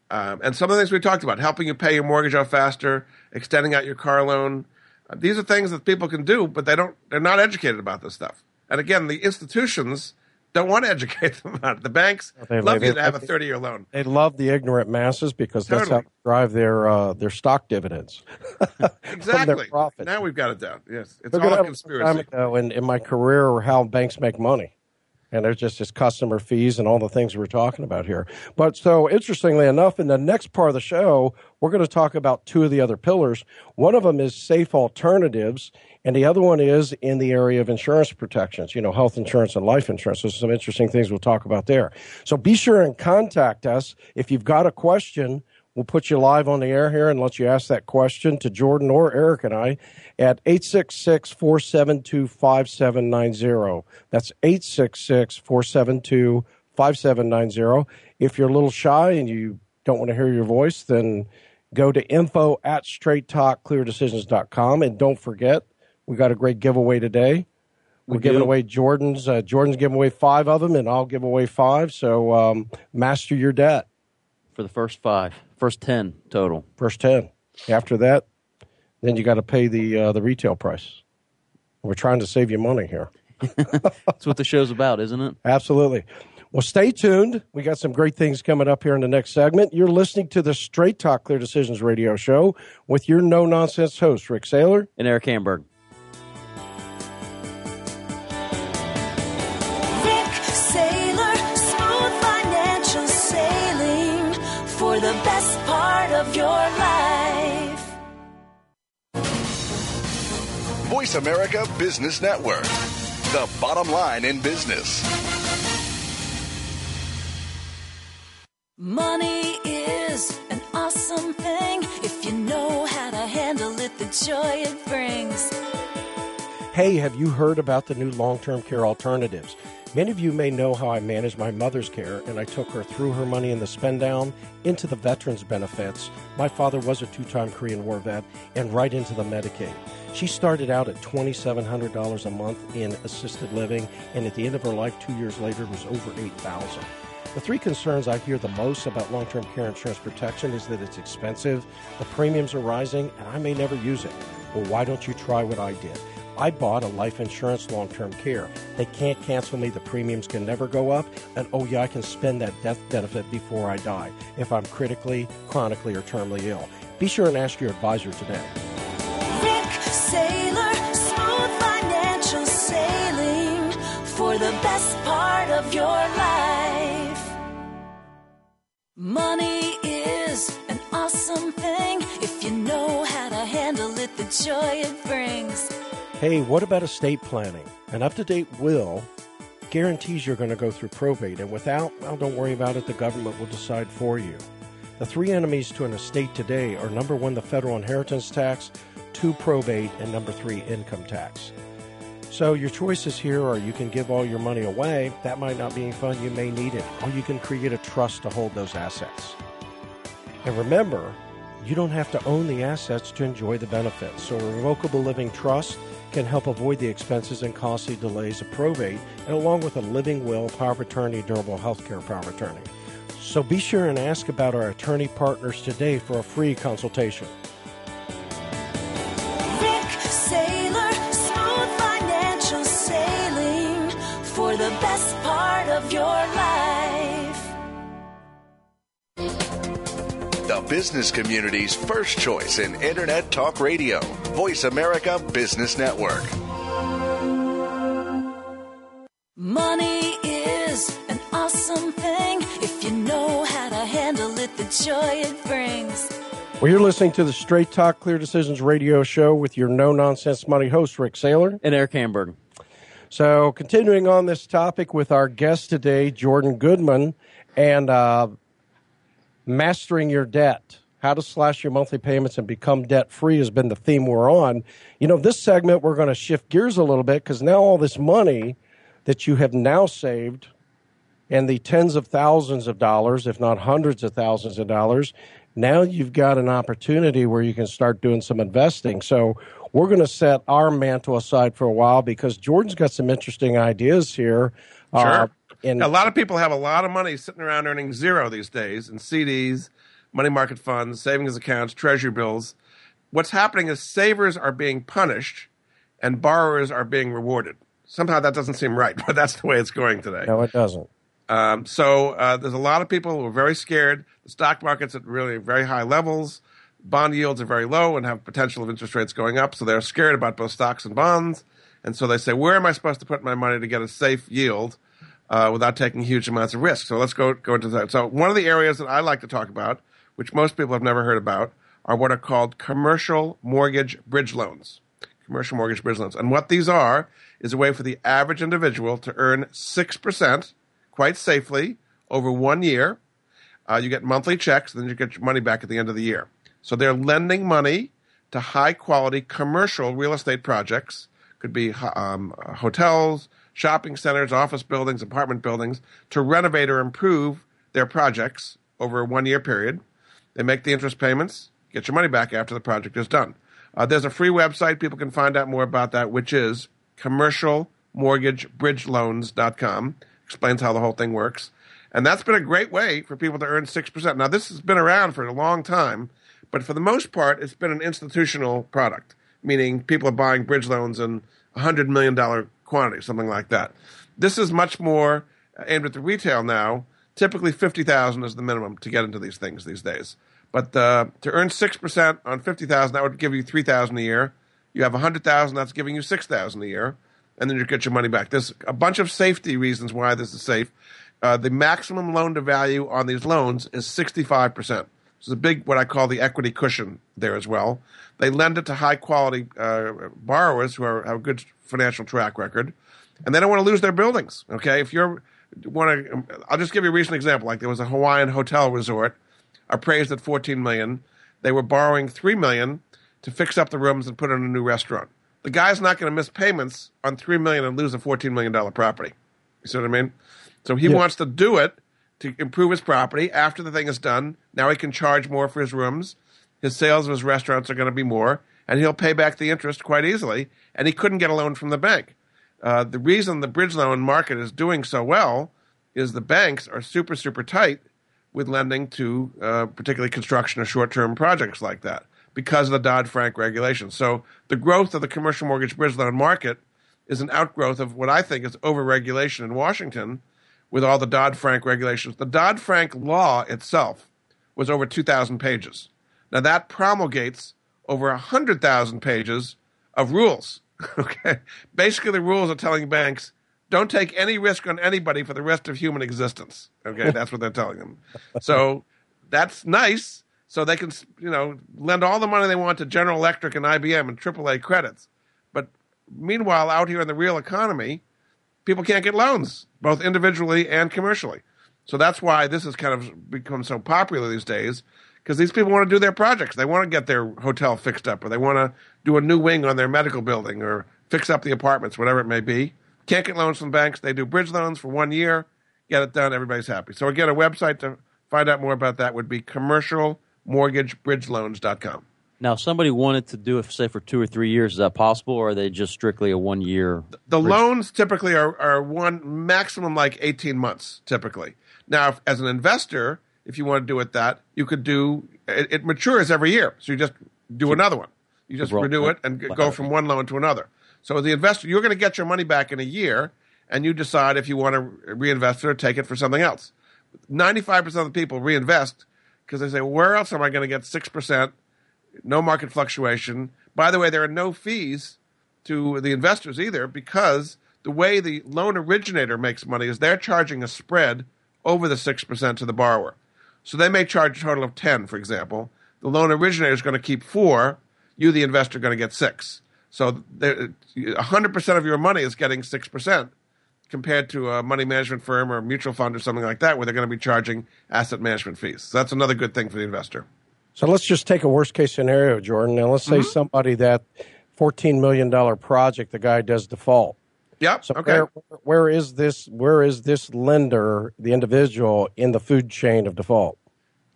Um, and some of the things we talked about, helping you pay your mortgage off faster, extending out your car loan. Uh, these are things that people can do, but they don't. They're not educated about this stuff. And again, the institutions don't want to educate <laughs> them about it. The banks they, love they, you to have a thirty year loan. They love the ignorant masses because totally. that's how they drive their uh, their stock dividends. <laughs> exactly. Now we've got it down. Yes, it's Look all a conspiracy. Ago in, in my career, how banks make money and there's just just customer fees and all the things we're talking about here. But so interestingly enough, in the next part of the show, we're going to talk about two of the other pillars. One of them is safe alternatives, and the other one is in the area of insurance protections, you know, health insurance and life insurance. There's some interesting things we'll talk about there. So be sure and contact us if you've got a question We'll put you live on the air here and let you ask that question to Jordan or Eric and I at 866 472 5790. That's 866 472 5790. If you're a little shy and you don't want to hear your voice, then go to info at straighttalkcleardecisions.com. And don't forget, we got a great giveaway today. We're we giving away Jordan's. Uh, Jordan's giving away five of them, and I'll give away five. So um, master your debt for the first five. First ten total. First ten. After that, then you got to pay the uh, the retail price. We're trying to save you money here. <laughs> That's what the show's about, isn't it? Absolutely. Well, stay tuned. We got some great things coming up here in the next segment. You're listening to the Straight Talk Clear Decisions radio show with your no nonsense host, Rick Saylor and Eric Hamburg. Voice America Business Network, the bottom line in business. Money is an awesome thing if you know how to handle it, the joy it brings. Hey, have you heard about the new long term care alternatives? Many of you may know how I managed my mother's care, and I took her through her money in the spend down into the veterans benefits. My father was a two time Korean War vet, and right into the Medicaid. She started out at $2,700 a month in assisted living, and at the end of her life, two years later, was over $8,000. The three concerns I hear the most about long term care insurance protection is that it's expensive, the premiums are rising, and I may never use it. Well, why don't you try what I did? I bought a life insurance long term care. They can't cancel me, the premiums can never go up, and oh, yeah, I can spend that death benefit before I die if I'm critically, chronically, or terminally ill. Be sure and ask your advisor today. Rick Saylor, smooth financial sailing for the best part of your life. Money is an awesome thing if you know how to handle it, the joy it brings. Hey, what about estate planning? An up to date will guarantees you're going to go through probate, and without, well, don't worry about it, the government will decide for you. The three enemies to an estate today are number one, the federal inheritance tax, two, probate, and number three, income tax. So your choices here are you can give all your money away, that might not be any fun, you may need it, or you can create a trust to hold those assets. And remember, you don't have to own the assets to enjoy the benefits. So a revocable living trust can help avoid the expenses and costly delays of probate, and along with a living will, power of attorney, durable health care power of attorney. So be sure and ask about our attorney partners today for a free consultation. Rick Saylor, smooth financial sailing for the best part of your life. Business community's first choice in Internet Talk Radio. Voice America Business Network. Money is an awesome thing if you know how to handle it, the joy it brings. Well, you're listening to the Straight Talk Clear Decisions radio show with your no nonsense money host, Rick Saylor. And Eric Hamburg. So, continuing on this topic with our guest today, Jordan Goodman, and uh, mastering your debt. How to slash your monthly payments and become debt free has been the theme we're on. You know, this segment, we're going to shift gears a little bit because now all this money that you have now saved and the tens of thousands of dollars, if not hundreds of thousands of dollars, now you've got an opportunity where you can start doing some investing. So we're going to set our mantle aside for a while because Jordan's got some interesting ideas here. Sure. Uh, and a lot of people have a lot of money sitting around earning zero these days in CDs, money market funds, savings accounts, treasury bills. What's happening is savers are being punished and borrowers are being rewarded. Somehow that doesn't seem right, <laughs> but that's the way it's going today. no, it doesn't. Um, so uh, there's a lot of people who are very scared. The stock market's at really very high levels. Bond yields are very low and have potential of interest rates going up. So they're scared about both stocks and bonds. And so they say, where am I supposed to put my money to get a safe yield uh, without taking huge amounts of risk? So let's go go into that. So one of the areas that I like to talk about, which most people have never heard about, are what are called commercial mortgage bridge loans. Commercial mortgage bridge loans. And what these are is a way for the average individual to earn 6% quite safely over one year. Uh, you get monthly checks, then you get your money back at the end of the year. So they're lending money to high quality commercial real estate projects. Could be um, hotels, shopping centers, office buildings, apartment buildings to renovate or improve their projects over a one year period. They make the interest payments, get your money back after the project is done. Uh, there's a free website. People can find out more about that, which is commercialmortgagebridgeloans.com. Explains how the whole thing works. And that's been a great way for people to earn 6%. Now, this has been around for a long time, but for the most part, it's been an institutional product, meaning people are buying bridge loans in $100 million quantity, something like that. This is much more aimed at the retail now. Typically, 50000 is the minimum to get into these things these days. But uh, to earn 6% on 50000 that would give you 3000 a year. You have 100000 that's giving you 6000 a year. And then you get your money back. There's a bunch of safety reasons why this is safe. Uh, the maximum loan to value on these loans is 65%. So it's a big, what I call the equity cushion there as well. They lend it to high quality uh, borrowers who are, have a good financial track record, and they don't want to lose their buildings. Okay, if you're want to, I'll just give you a recent example. Like there was a Hawaiian hotel resort appraised at 14 million. They were borrowing three million to fix up the rooms and put in a new restaurant. The guy's not going to miss payments on three million and lose a 14 million dollar property. You see what I mean? So he Yeah. wants to do it to improve his property. After the thing is done, now he can charge more for his rooms. His sales of his restaurants are going to be more, and he'll pay back the interest quite easily. And he couldn't get a loan from the bank. Uh, the reason the bridge loan market is doing so well is the banks are super, super tight with lending to uh, particularly construction or short term projects like that because of the Dodd Frank regulations. So the growth of the commercial mortgage bridge loan market is an outgrowth of what I think is overregulation in Washington with all the Dodd Frank regulations. The Dodd Frank law itself was over 2,000 pages. Now that promulgates over 100,000 pages of rules. <laughs> Okay. Basically, the rules are telling banks don't take any risk on anybody for the rest of human existence. Okay. That's what they're telling them. So that's nice. So they can, you know, lend all the money they want to General Electric and IBM and AAA credits. But meanwhile, out here in the real economy, people can't get loans, both individually and commercially. So that's why this has kind of become so popular these days, because these people want to do their projects. They want to get their hotel fixed up, or they want to do a new wing on their medical building, or fix up the apartments, whatever it may be. Can't get loans from banks. They do bridge loans for one year, get it done, everybody's happy. So again, a website to find out more about that would be commercialmortgagebridgeloans.com. Now, if somebody wanted to do it, say, for two or three years, is that possible, or are they just strictly a one year? The loans typically are, are one maximum like 18 months, typically. Now, if, as an investor, if you want to do it that, you could do it, it matures every year. So you just do another one. You just Roll- renew it and g- go from one loan to another. So the investor, you're going to get your money back in a year, and you decide if you want to reinvest it or take it for something else. 95% of the people reinvest because they say, well, where else am I going to get 6%? No market fluctuation. By the way, there are no fees to the investors either because the way the loan originator makes money is they're charging a spread over the 6% to the borrower. So they may charge a total of 10, for example. The loan originator is going to keep 4, you the investor are going to get 6. So there- 100% of your money is getting 6% compared to a money management firm or mutual fund or something like that where they're going to be charging asset management fees. So that's another good thing for the investor. So let's just take a worst case scenario, Jordan. Now let's say Mm-hmm. somebody that fourteen million dollar project, the guy does default. Yep. So okay. where where is this where is this lender, the individual, in the food chain of default?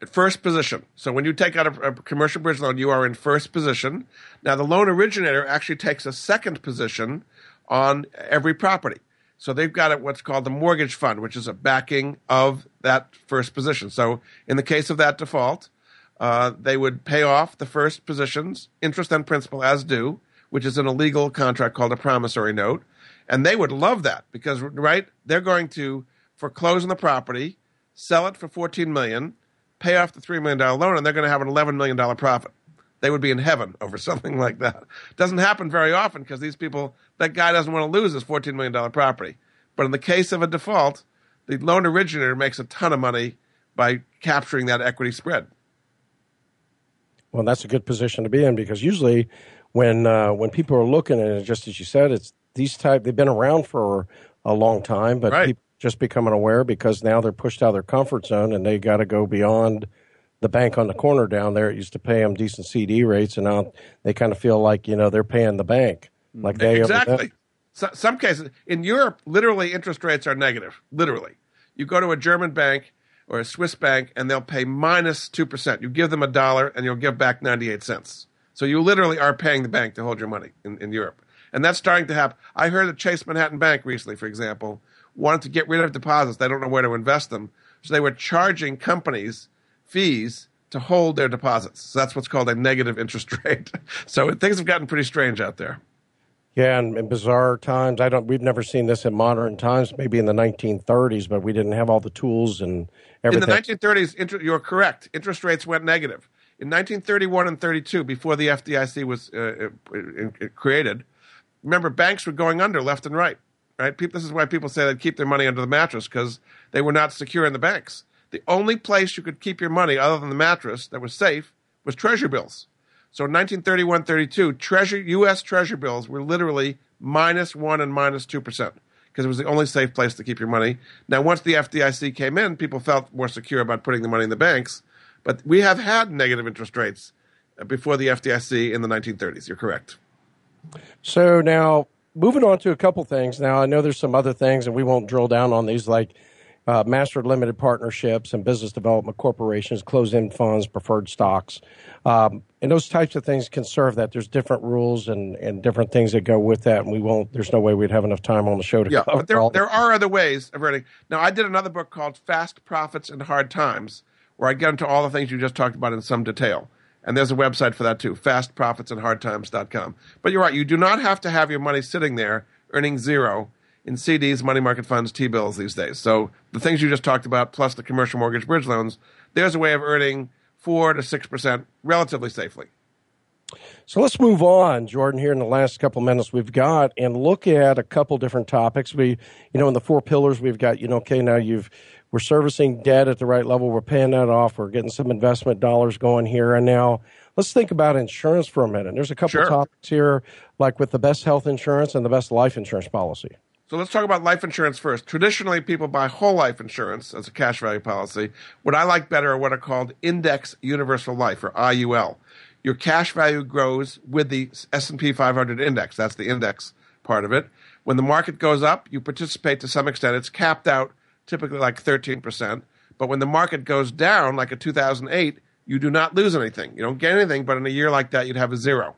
At first position. So when you take out a, a commercial bridge loan, you are in first position. Now the loan originator actually takes a second position on every property. So they've got a, what's called the mortgage fund, which is a backing of that first position. So in the case of that default, uh, they would pay off the first position's interest and principal as due, which is in a legal contract called a promissory note. And they would love that because, right, they're going to foreclose on the property, sell it for 14 million, pay off the $3 million loan, and they're going to have an $11 million profit. They would be in heaven <laughs> over something like that. Doesn't happen very often because these people, that guy doesn't want to lose his $14 million property. But in the case of a default, the loan originator makes a ton of money by capturing that equity spread. Well, that's a good position to be in because usually, when uh, when people are looking at it, just as you said, it's these type. They've been around for a long time, but Right. people just becoming aware because now they're pushed out of their comfort zone and they got to go beyond the bank on the corner down there. It used to pay them decent CD rates, and now they kind of feel like you know they're paying the bank like they exactly. So, some cases in Europe, literally interest rates are negative. Literally, you go to a German bank or a Swiss bank, and they'll pay minus minus two percent. You give them a dollar, and you'll give back ninety-eight cents. So you literally are paying the bank to hold your money in, in Europe, and that's starting to happen. I heard that Chase Manhattan Bank recently, for example, wanted to get rid of deposits. They don't know where to invest them, so they were charging companies fees to hold their deposits. So that's what's called a negative <laughs> interest rate. so things have gotten pretty strange out there. Yeah, and in bizarre times, I don't. We've never seen this in modern times. Maybe in the 1930s, but we didn't have all the tools and everything. In the 1930s, inter- you're correct. Interest rates went negative. In 1931 and 32, before the FDIC was uh, uh, uh, created, remember banks were going under left and right. Right? People, this is why people say they'd keep their money under the mattress because they were not secure in the banks. The only place you could keep your money other than the mattress that was safe was treasury bills. So in 1931 32, treasury, U.S. treasury bills were literally minus one and minus two percent because it was the only safe place to keep your money. Now, once the FDIC came in, people felt more secure about putting the money in the banks. But we have had negative interest rates uh, before the FDIC in the 1930s. You're correct. So now moving on to a couple things now. I know there's some other things, and we won't drill down on these, like uh, master limited partnerships and business development corporations, closed-end funds, preferred stocks, um, and those types of things can serve that. There's different rules and, and different things that go with that, and we won't. There's no way we'd have enough time on the show to yeah, cover but there all. there are other ways of earning. Now, I did another book called Fast Profits in Hard Times, where I get into all the things you just talked about in some detail. And there's a website for that too, fastprofitsandhardtimes.com. But you're right, you do not have to have your money sitting there earning zero in CDs, money market funds, T bills these days. So the things you just talked about, plus the commercial mortgage bridge loans, there's a way of earning four to six percent relatively safely. So let's move on, Jordan. Here in the last couple minutes we've got, and look at a couple different topics. We, you know, in the four pillars we've got. You know, okay, now you've we're servicing debt at the right level. We're paying that off. We're getting some investment dollars going here and now. Let's think about insurance for a minute. There's a couple Sure. topics here, like with the best health insurance and the best life insurance policy. So let's talk about life insurance first. Traditionally, people buy whole life insurance as a cash value policy. What I like better are what are called index universal life or IUL. Your cash value grows with the S&P 500 index. That's the index part of it. When the market goes up, you participate to some extent. It's capped out typically like 13%. But when the market goes down like a 2008, you do not lose anything. You don't get anything, but in a year like that, you'd have a zero.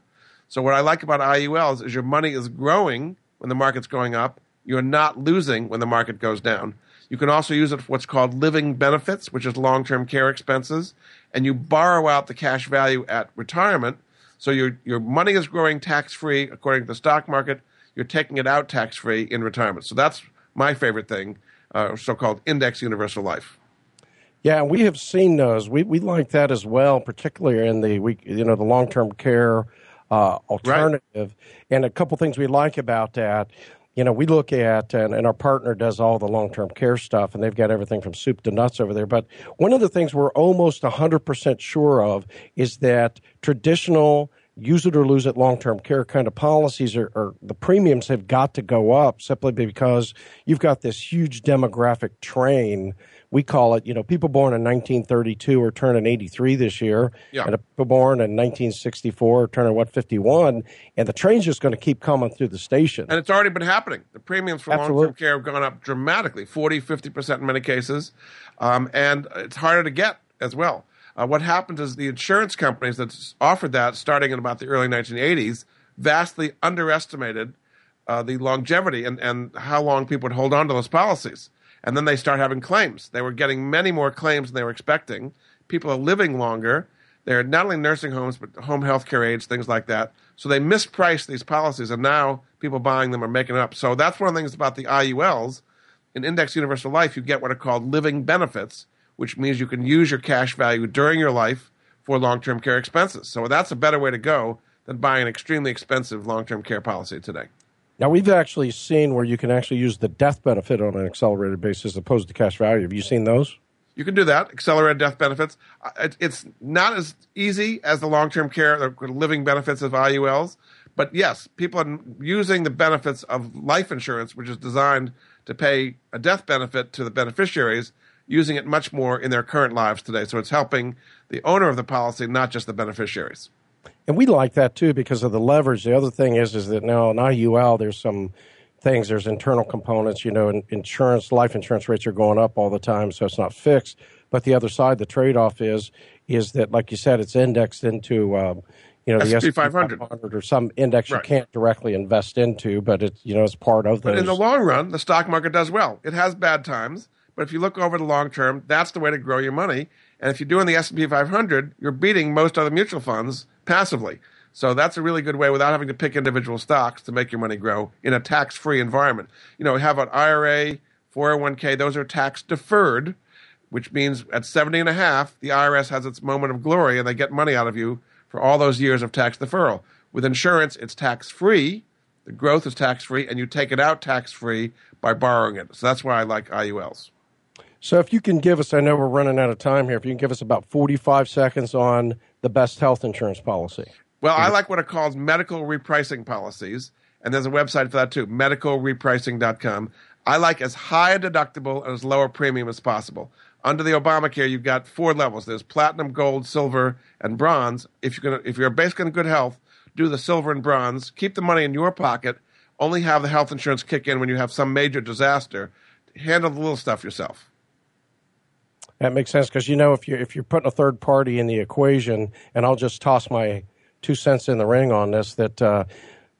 So what I like about IULs is your money is growing when the market's going up. You're not losing when the market goes down. You can also use it for what's called living benefits, which is long-term care expenses, and you borrow out the cash value at retirement. So your your money is growing tax-free according to the stock market. You're taking it out tax-free in retirement. So that's my favorite thing, uh, so-called index universal life. Yeah, we have seen those. We we like that as well, particularly in the we you know the long term care uh, alternative. And a couple things we like about that. You know, we look at and, and our partner does all the long term care stuff, and they've got everything from soup to nuts over there. But one of the things we're almost hundred percent sure of is that traditional use it or lose it long term care kind of policies are, are the premiums have got to go up simply because you've got this huge demographic train. We call it, you know, people born in 1932 are turning 83 this year, Yeah. and people born in 1964 are turning what 51, and the train's just going to keep coming through the station. And it's already been happening. The premiums for long term care have gone up dramatically 40, 50% in many cases. Um, and it's harder to get as well. Uh, what happens is the insurance companies that offered that starting in about the early 1980s vastly underestimated uh, the longevity and, and how long people would hold on to those policies. And then they start having claims. They were getting many more claims than they were expecting. People are living longer. They're not only nursing homes, but home health care aides, things like that. So they mispriced these policies, and now people buying them are making it up. So that's one of the things about the IULs. In Index Universal Life, you get what are called living benefits, which means you can use your cash value during your life for long term care expenses. So that's a better way to go than buying an extremely expensive long term care policy today. Now we've actually seen where you can actually use the death benefit on an accelerated basis as opposed to cash value. Have you seen those? You can do that. Accelerated death benefits. Uh, It's not as easy as the long-term care, the living benefits of IULs, but yes, people are using the benefits of life insurance, which is designed to pay a death benefit to the beneficiaries, using it much more in their current lives today. So it's helping the owner of the policy, not just the beneficiaries. And we like that too because of the leverage. The other thing is, is that now in IUL, there's some things. There's internal components. You know, in, insurance, life insurance rates are going up all the time, so it's not fixed. But the other side, the trade-off is, is that, like you said, it's indexed into, um, you know, the S&P S&P 500. 500 or some index Right. you can't directly invest into, but it's, you know, it's part of But in the long run, the stock market does well. It has bad times, but if you look over the long term, that's the way to grow your money. And if you're doing the S&P 500, you're beating most other mutual funds passively. So that's a really good way without having to pick individual stocks to make your money grow in a tax-free environment. You know, we have an IRA, 401k, those are tax deferred, which means at 70 and a half, the IRS has its moment of glory and they get money out of you for all those years of tax deferral. With insurance, it's tax-free, the growth is tax-free, and you take it out tax-free by borrowing it. So that's why I like IULs. So if you can give us, I know we're running out of time here. If you can give us about 45 seconds on the best health insurance policy. Well, I like what are called medical repricing policies, and there's a website for that too, medicalrepricing.com. I like as high a deductible and as low a premium as possible. Under the Obamacare, you've got four levels. There's platinum, gold, silver, and bronze. If you're gonna, if you're basically in good health, do the silver and bronze. Keep the money in your pocket. only have the health insurance kick in when you have some major disaster. Handle the little stuff yourself. That makes sense because you know if you if you're putting a third party in the equation, and I'll just toss my two cents in the ring on this that uh,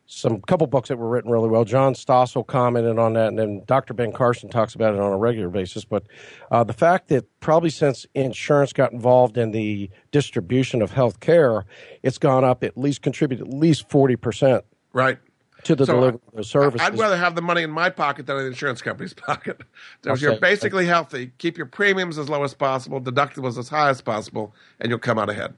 some couple books that were written really well. John Stossel commented on that, and then Dr. Ben Carson talks about it on a regular basis. But uh, the fact that probably since insurance got involved in the distribution of health care, it's gone up at least contributed at least forty percent. Right to the so delivery of the service. I'd rather have the money in my pocket than in the insurance company's <laughs> pocket. So if you're basically healthy, keep your premiums as low as possible, deductibles as high as possible, and you'll come out ahead.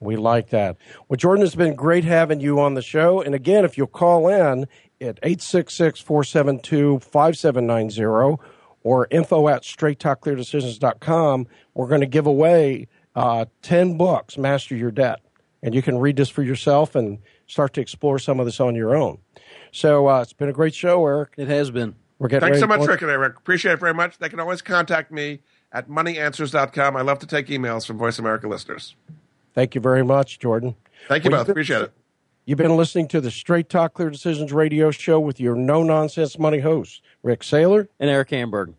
We like that. Well, Jordan, it's been great having you on the show. And again, if you'll call in at 866 472 5790 or info at straighttalkcleardecisions.com, we're going to give away uh, 10 books, Master Your Debt. And you can read this for yourself and start to explore some of this on your own. So uh, it's been a great show, Eric. It has been. We're getting Thanks so much, Rick and Eric. Appreciate it very much. They can always contact me at moneyanswers.com. I love to take emails from Voice America listeners. Thank you very much, Jordan. Thank you well, both. Appreciate it. You've been listening to the Straight Talk Clear Decisions radio show with your no nonsense money hosts, Rick Saylor and Eric Hamburg.